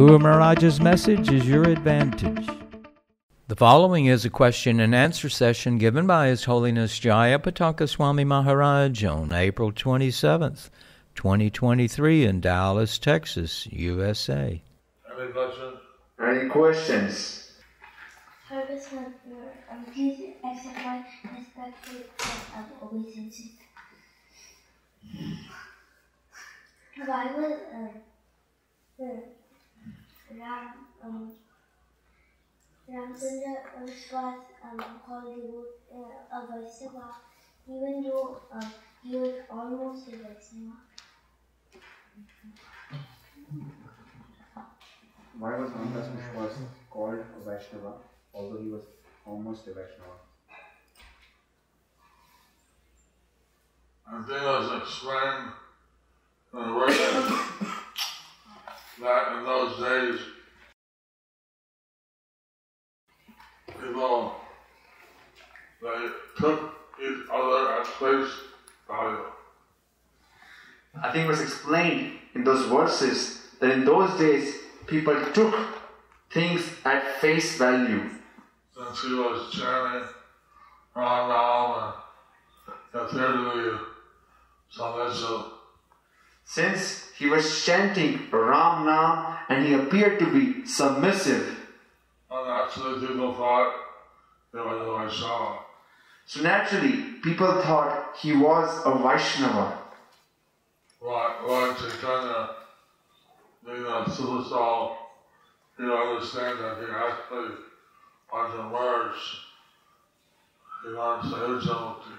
Guru Maharaj's message is your advantage. The following is a question and answer session given by His Holiness Jayapataka Swami Maharaj on April 27th, 2023 in Dallas, Texas, USA. Any questions? Any questions? Service member, please accept respectful obeisance. Why was the Ram um, Ramchandra um, was um, called the, uh, a Vaishnava even though um, he was almost a Vaishnava? Why was Ramdas was called a Vaishnava, although he was almost a Vaishnava? I think it was explained in the writings that in those days people they took each other at face value. I think it was explained in those verses that in those days people took things at face value. Since he was chanting Ram Ram and appeared to Since he was chanting Ram Nam and he appeared to be submissive, and actually people thought he was a Vaishnava. so naturally people thought he was a Vaishnava. Right, Lord Chaitanya, being a superstar, you understand that he actually was emerged. He learned Sahajamukti.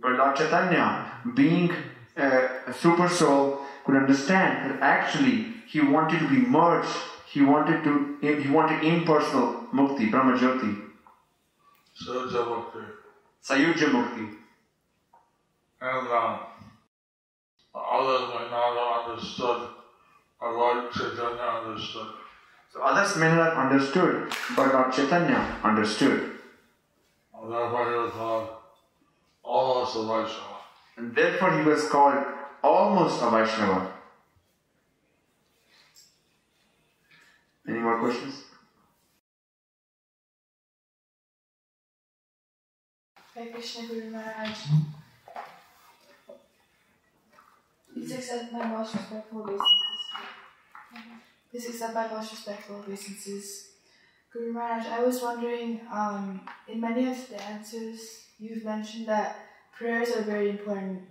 But Lord Chaitanya, being a, a super soul, could understand that actually he wanted to be merged. He wanted to. He wanted impersonal mukti, Brahma Jyoti, Sahajamukti. Sayuja mukti. And um, others may not have understood, but Lord Chaitanya understood. So others may not have understood, but Lord Chaitanya understood, And therefore he was called almost a Vaishnava. and therefore he was called almost a Vaishnava. Any more questions? Hare Krishna Guru Maharaj. Please accept my most respectful obeisances. Please accept my most respectful obeisances. Guru Maharaj, I was wondering, um, in many of the answers, you've mentioned that prayers are very important.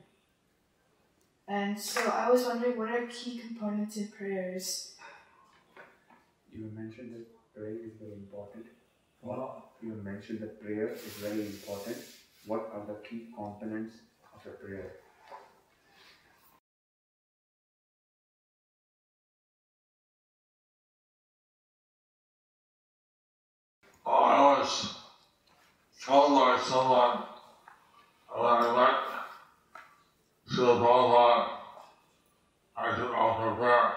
And so I was wondering, what are key components in prayers? You mentioned that prayer is very important. You mentioned that prayer is very important. What are the key components of a prayer? I was told by someone when I went to the Prabhupada, I should offer prayer.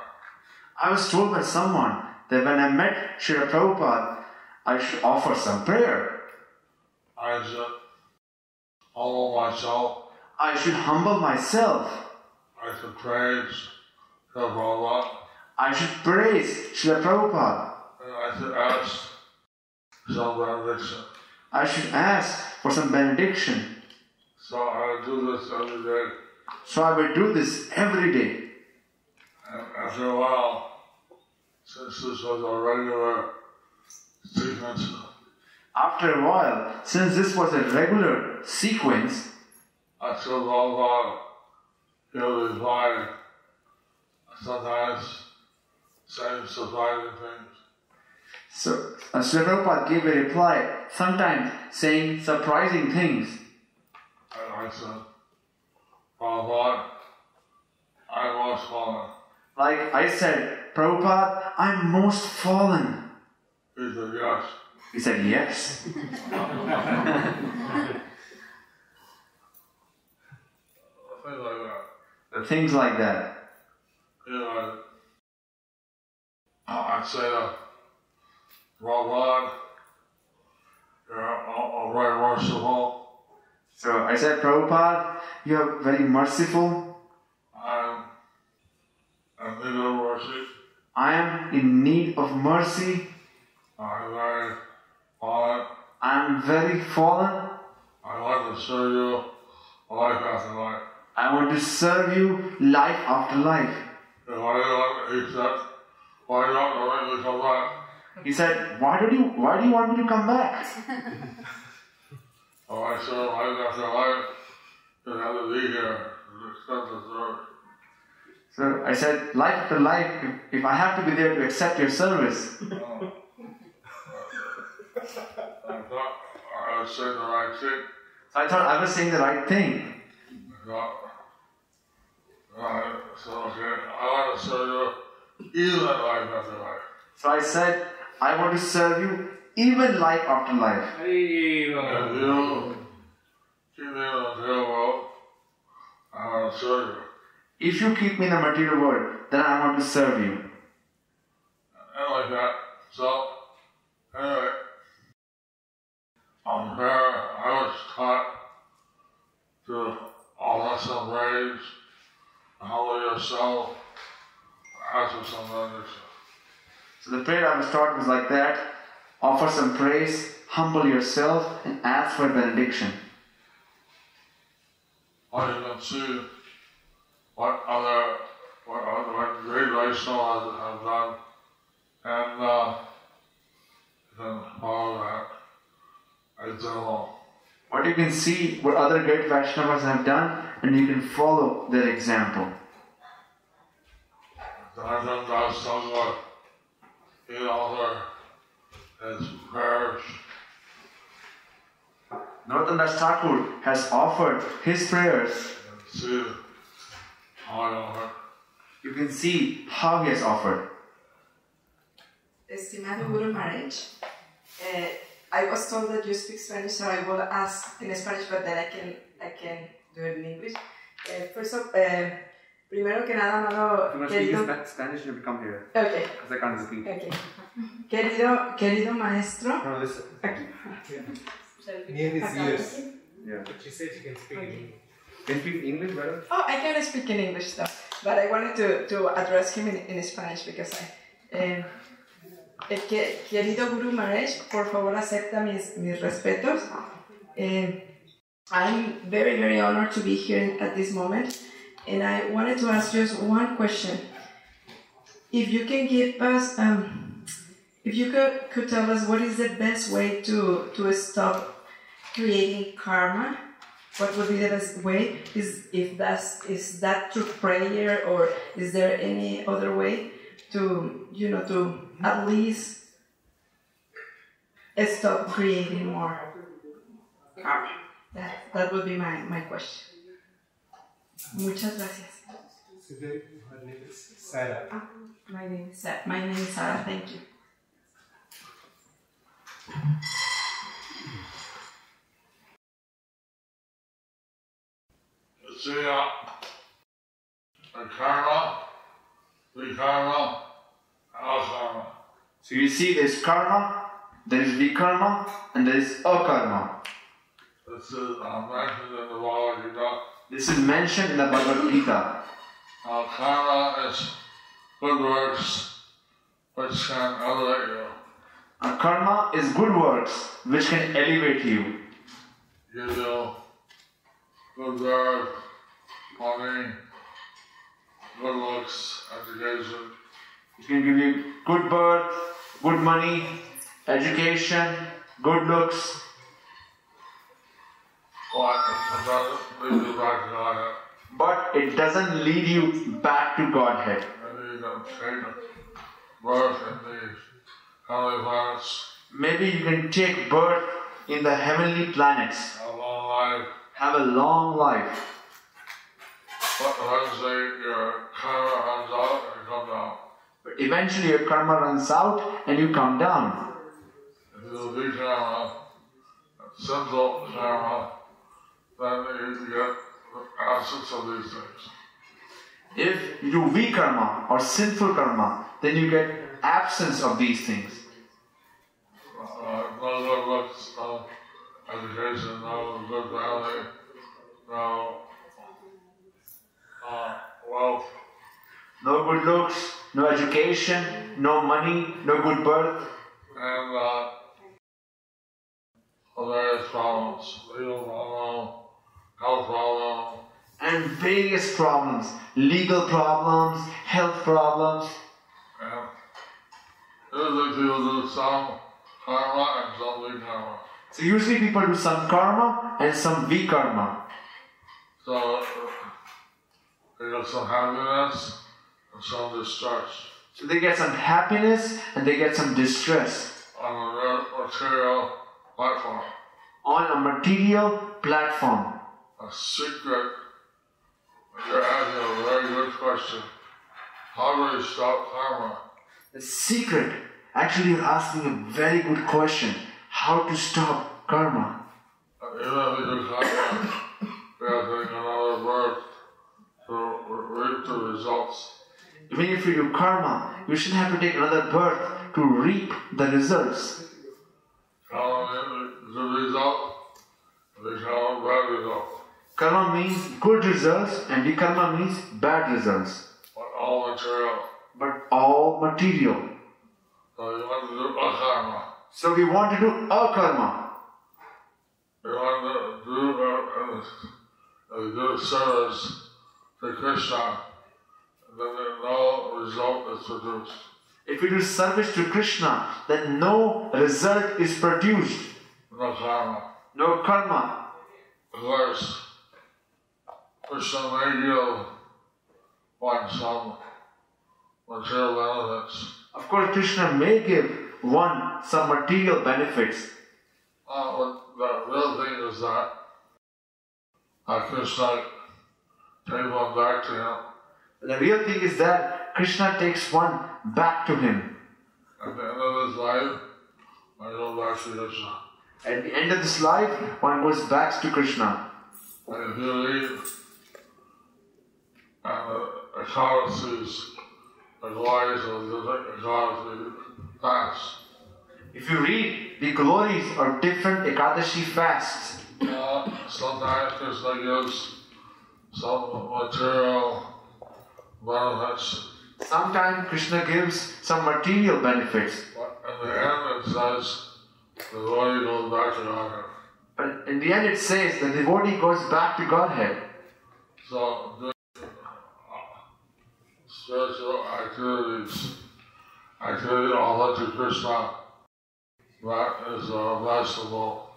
I was told by someone that when I met Srila Prabhupada, I should offer some prayer. I should humble myself. I should humble myself. I should praise the Prabhupada. I should praise Srila Prabhupada. And I should ask. I should ask for some benediction. So I do this every day. So I will do this every day. And after a while, since this was a regular sequence, After a while, since this was a regular sequence, I still Prabhupada he'll reply sometimes same surprising things. So uh, Prabhupada gave a reply, sometimes saying surprising things. And I said, Prabhupada, I was fallen. Like I said, Prabhupada, I'm most fallen. He said, yes. He said, Yes. Things like that. Things like that. You know, I'd say that, well, God, you're a, a very merciful. So I said, Prabhupada, you're very merciful. I'm in need of mercy. I am in need of mercy. I'm very fallen. I am very fallen. I want to serve you life after life. I want to serve you life after life. If I don't accept, why don't I really come back? He said, Why do you why do you want me to come back? Oh, I serve life after life. Then have to be here. It's expensive service. So I said, life after life, if, if I have to be there to accept your service, Oh. I thought I was saying the right thing. so I thought I was saying the right thing. I uh, so okay, I want to you even life after life. So I said, I want to serve you even life after life. If you keep me in the material world, I want to serve you. If you keep me in the material world, then I want to serve you. And like that. So, anyway, on prayer, I was taught to offer some praise, humble yourself, ask for some benediction. So the prayer I was taught was like that offer some praise, humble yourself, and ask for benediction. You can see what other, what other what great Vaishnavas have done, and uh, you can follow that example. What you can see what other great Vaishnavas have done, and you can follow their example. Jonathan Das Thakur, he offered his prayers Narottam Das Thakur has offered his prayers. and see how You can see how he has offered. Estimado Guru Maharaj, eh, I was told that you speak Spanish, so I will ask in Spanish, but then I can I can do it in English. Eh, first of, eh, primero que nada, If you amado want to speak in querido, Spa- Spanish, you come here. okay, Because I can't speak. okay, querido querido maestro, No, this. aquí. Near his ears. Yeah. But she said she can speak in English. Can you speak English better? Oh, I can speak in English though, but I wanted to, to address him in, in Spanish because I. Eh, eh, que- querido Guru Maharaj, por favor acepta mis, mis respetos. Eh, I'm very, very honored to be here at this moment, and I wanted to ask just one question. If you can give us, um, if you could, could tell us what is the best way to, to stop creating karma, what would be the best way? Is if that's is that through prayer or is there any other way to you know to at least stop creating more karma? That that would be my, my question. Muchas gracias. Today, her name is Sarah. My name is Sarah. My name is Sarah. Thank you. You see, the karma, the karma, our karma. So you see there's karma, there is vikarma, and there is akarma. This is uh, mentioned in the Bhagavad Gita. This is mentioned in the Bhagavad Gita. Karma is good works which can elevate you. And karma is good works which can elevate you. You good birth, money, good looks, education. It can give you good birth, good money, education, good looks, But it doesn't lead you back to Godhead. Maybe you can take birth in the heavenly planets, have a long life, but eventually your karma runs out and you come down. If you do vikarma or sinful karma, then you get absence of these things. No good looks, no education, no money, no good birth, and uh, various problems, legal problem, health problem, and various problems legal problems, health problems. and usually people do some karma and some vikarma. So, usually people do some karma and some vikarma. So they get some happiness and some distress So, they get some happiness and they get some distress on a material platform. on a material platform. A secret. You're asking a very good question. How do we stop karma? The secret, actually, you're asking a very good question how to stop karma. Even if do karma, we have to take another birth to reap the results. Even if you do karma, you shouldn't have to take another birth to reap the results. Karma is the result, become a bad result. Karma means good results and vikarma means bad results. But all material. But all material. So you want to do akarma. So we want to do akarma. You want to do a, a good service to Krishna, then no result is produced. If we do service to Krishna, then no result is produced. No karma. No karma. Of may give one some material benefits. Of course, Krishna may give one some material benefits. Uh, but the real thing is that uh, Krishna takes one back to him The real thing is that Krishna takes one back to him. at the end of his life. I go back to Krishna. At the end of this life, one goes back to Krishna. And if you read and the glories of the Ekadasi fast, If you read the glories of different Ekadashi fasts, uh, sometimes Krishna gives some material benefits, sometimes Krishna gives some material benefits, but in the end it says the devotee goes back to Godhead. but in the end it says the devotee goes back to Godhead. So, spiritual activities, activity all to Krishna, that is uh, vegetable.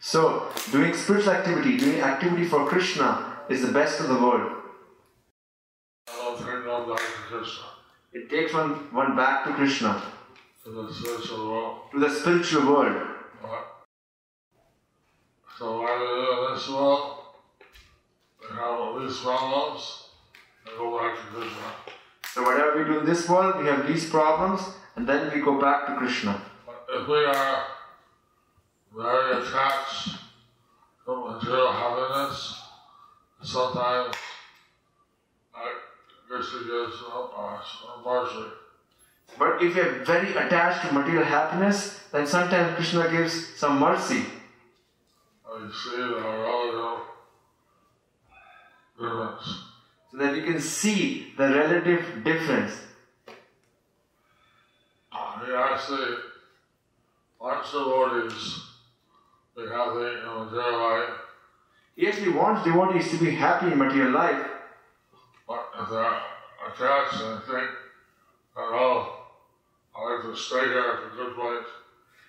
So, doing spiritual activity, doing activity for Krishna is the best of the world. I don't think no back to Krishna, It takes one, one back to Krishna, to the spiritual world. to the spiritual world. But, so while we live in this world, we have all these problems, So, whatever we do in this world, we have these problems, and then we go back to Krishna. If we are very attached to material happiness, sometimes Krishna gives us mercy. But if we are very attached to material happiness, then sometimes Krishna gives some mercy. I see the relative difference. So that you can see the relative difference. He actually wants devotees to be happy in material life, He actually wants devotees to be happy in material life, but if they're attached and think that, oh, I like to stay here, it's a good place,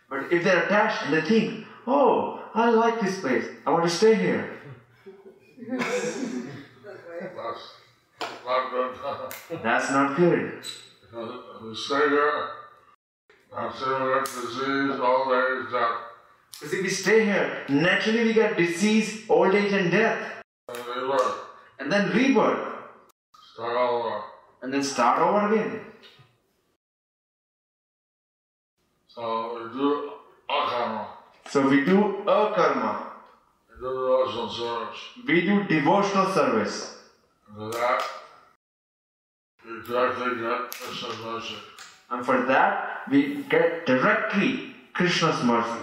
but if they're attached and they think, oh, I like this place, I want to stay here, that's not good. that's not good. because if you that's it, disease, old age, death. Because if we stay here, naturally we get disease, old age, and death, And work, and then rebirth, start over. and then start over again. So we do akarma, So we do akarma. we do devotional service. We do devotional service. And for that, we directly get Krishna's mercy. And for that, we get directly Krishna's mercy.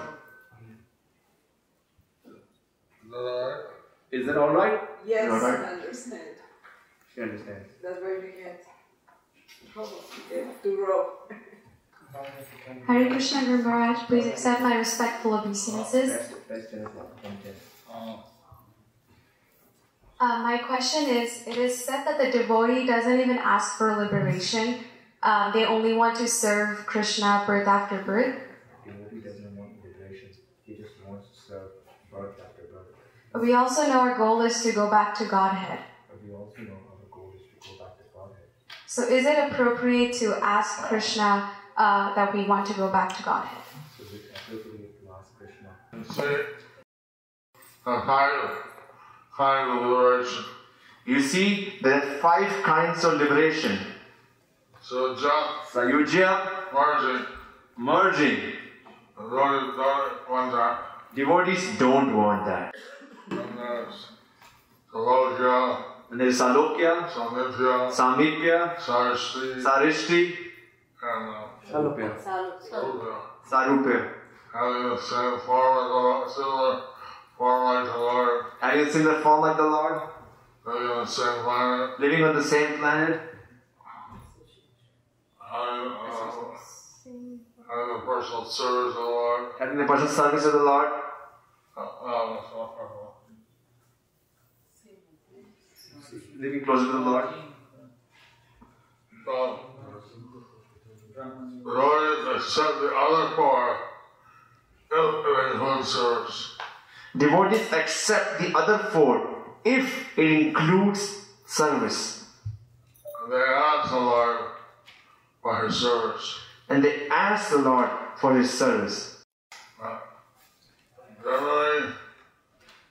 Is that alright? Is that all right? Yes, Alright. I understand. She understands. That's why we get get to row. Hare Krishna Guru Maharaj, please accept my respectful obeisances. Best, best is one ten. Uh, my question is it is said that the devotee doesn't even ask for liberation, um, they only want to serve Krishna birth after birth. Devotee doesn't want liberation. He just wants to serve birth after birth. But we also know our goal is to go back to Godhead. But we also know our goal is to go back to Godhead. So is it appropriate to ask Krishna uh, that we want to go back to Godhead? So it's appropriate to ask Krishna. and say, a kind, kind of liberation. You see, there are five kinds of liberation. So just Sayujya, merging, merging. and don't, don't want that. Devotees don't want that. And there's Salokya, And there is Salokya, Samithya, Samipya, Sarishti, Sarishti, and uh, Salopya. Rupya. Sarupya. Having the same form as the Lord, similar form like the Lord, Having a similar form like the Lord, living on the same planet, living on the same planet, having, uh, having personal service of the Lord. having the personal service of the Lord, Uh, possible. living closer to the Lord. So, Roy accept the other four it includes service. Devotees accept the other four if it includes service. And they ask the Lord for his service. And they ask the Lord for his service. Uh, generally,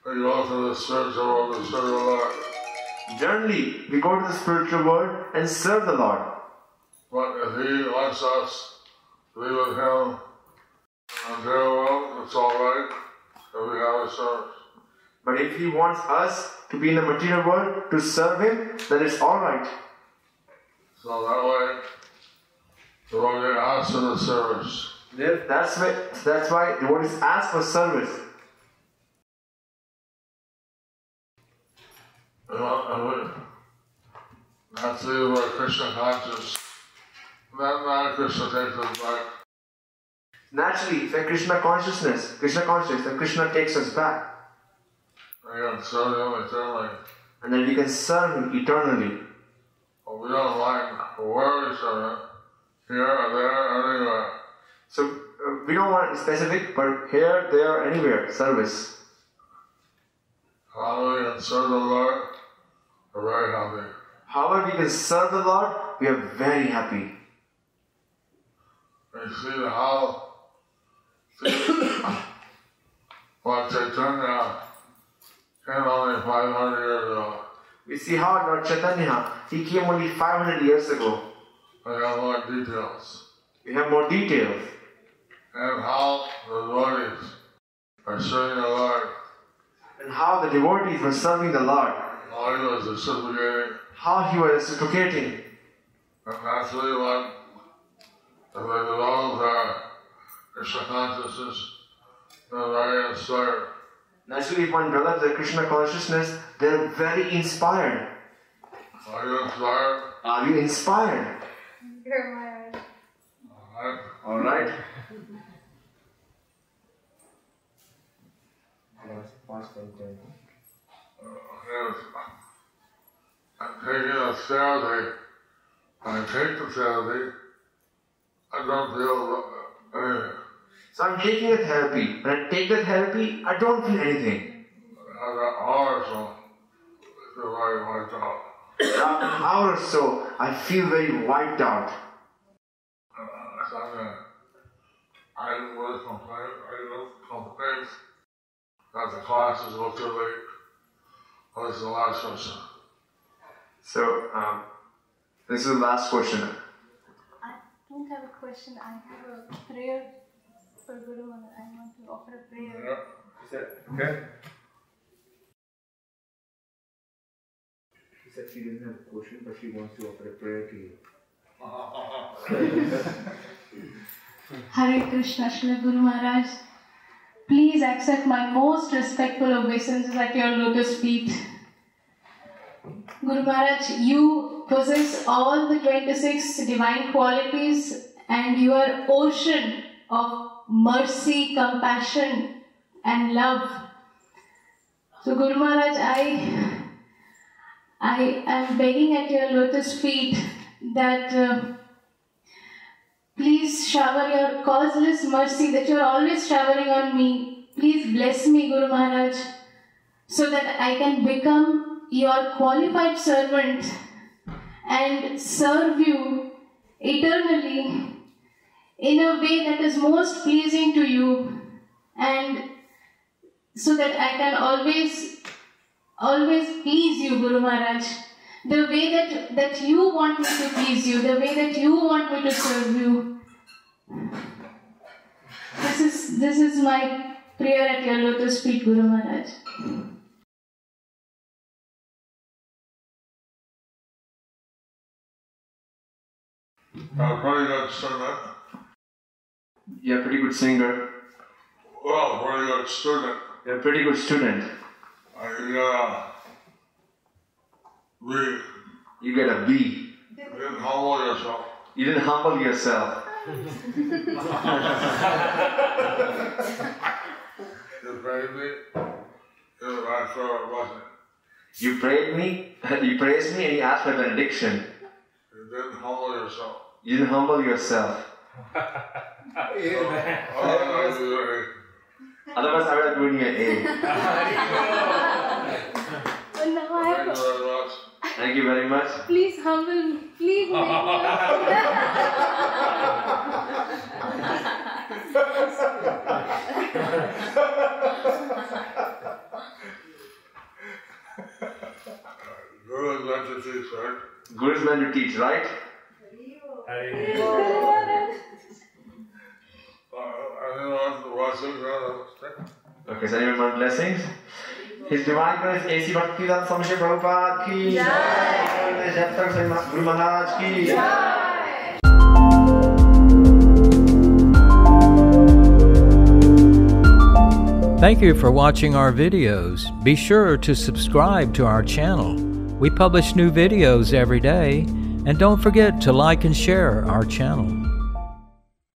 we go to the spiritual world to serve the Lord. Generally, we go to the spiritual world and serve the Lord. But if he wants us to be with him the material world, it's all right if we have a service. But if he wants us to be in the material world to serve him, then it's alright. So that way, the Lord will ask for the service. That's why, that's why the word is asked for service. Know, and we, that's the where Krishna conscious. Then now Krishna takes us back. Naturally, if Krishna consciousness, Krishna consciousness, then Krishna takes us back. We can serve him eternally. And then we can serve him eternally. But we don't mind where we serve him. Here there, anywhere. So uh, we don't want it specific, but here, there, anywhere, service. How we can serve the Lord, we're very happy. However, we can serve the Lord, we are very happy. We see how what Chaitanya came only 500 years ago. We see how Lord Chaitanya, he came only 500 years ago. We have more details. We have more details. And how the devotees are serving the Lord. And how the devotees were serving the Lord. All he was reciprocating. How he was reciprocating. And naturally, if they develop their Krishna consciousness, they're very inspired. Naturally, if one develops the Krishna consciousness, they're very inspired. Are you inspired? Are you inspired? Guru Maharaj. Alright. Alright. Last, last one ten. Yes. I'm taking a therapy. I take the therapy. I don't feel anything. So I'm taking a therapy. When I take the therapy, I don't feel anything. I got hours so I feel very wiped out. After an hour or so, I feel very wiped out. Uh, so I'm gonna, I didn't really complain. I didn't complain that the classes go too late. What's the last question? So, um, this is the last question. I don't have a question. I have a prayer for Guru Maharaj. I want to offer a prayer. Yeah. Is that okay? She said she doesn't have a question, but she wants to offer a prayer to you. Hare Krishna, Srila Guru Maharaj. Please accept my most respectful obeisances at your lotus feet. Guru Maharaj, you possess all the 26 divine qualities and you are ocean of mercy, compassion and love. So Guru Maharaj, I, I am begging at your lotus feet that uh, please shower your causeless mercy that you are always showering on me. Please bless me, Guru Maharaj, so that I can become your qualified servant and serve you eternally in a way that is most pleasing to you and so that I can always always please you, Guru Maharaj. The way that, that you want me to please you, the way that you want me to serve you. This is this is my prayer at your lotus feet, Guru Maharaj. Pretty good student. You're a pretty good singer. Well, pretty good student. You're a pretty good student. I uh, we You get a B. You didn't humble yourself. You didn't humble yourself. You praised me. You asked for a blessing. You prayed me, you praised me, and you asked for benediction. You didn't humble yourself. You didn't humble yourself. Otherwise, you were Otherwise, I would have given you an A. But now I Thank you have very much. Thank you very much. Please humble me. Please make me. Guru is meant to teach, right? Guru is meant to teach, right? Uh, anyone wants the blessing? Uh, Okay, so anyone want blessings? His Divine Grace A.C. Bhaktivedanta Swami Srila Prabhupada ki Jai. Jai Jai Guru Maharaj ki Jai. Thank you for watching our videos. Be sure to subscribe to our channel. We publish new videos every day, and don't forget to like and share our channel.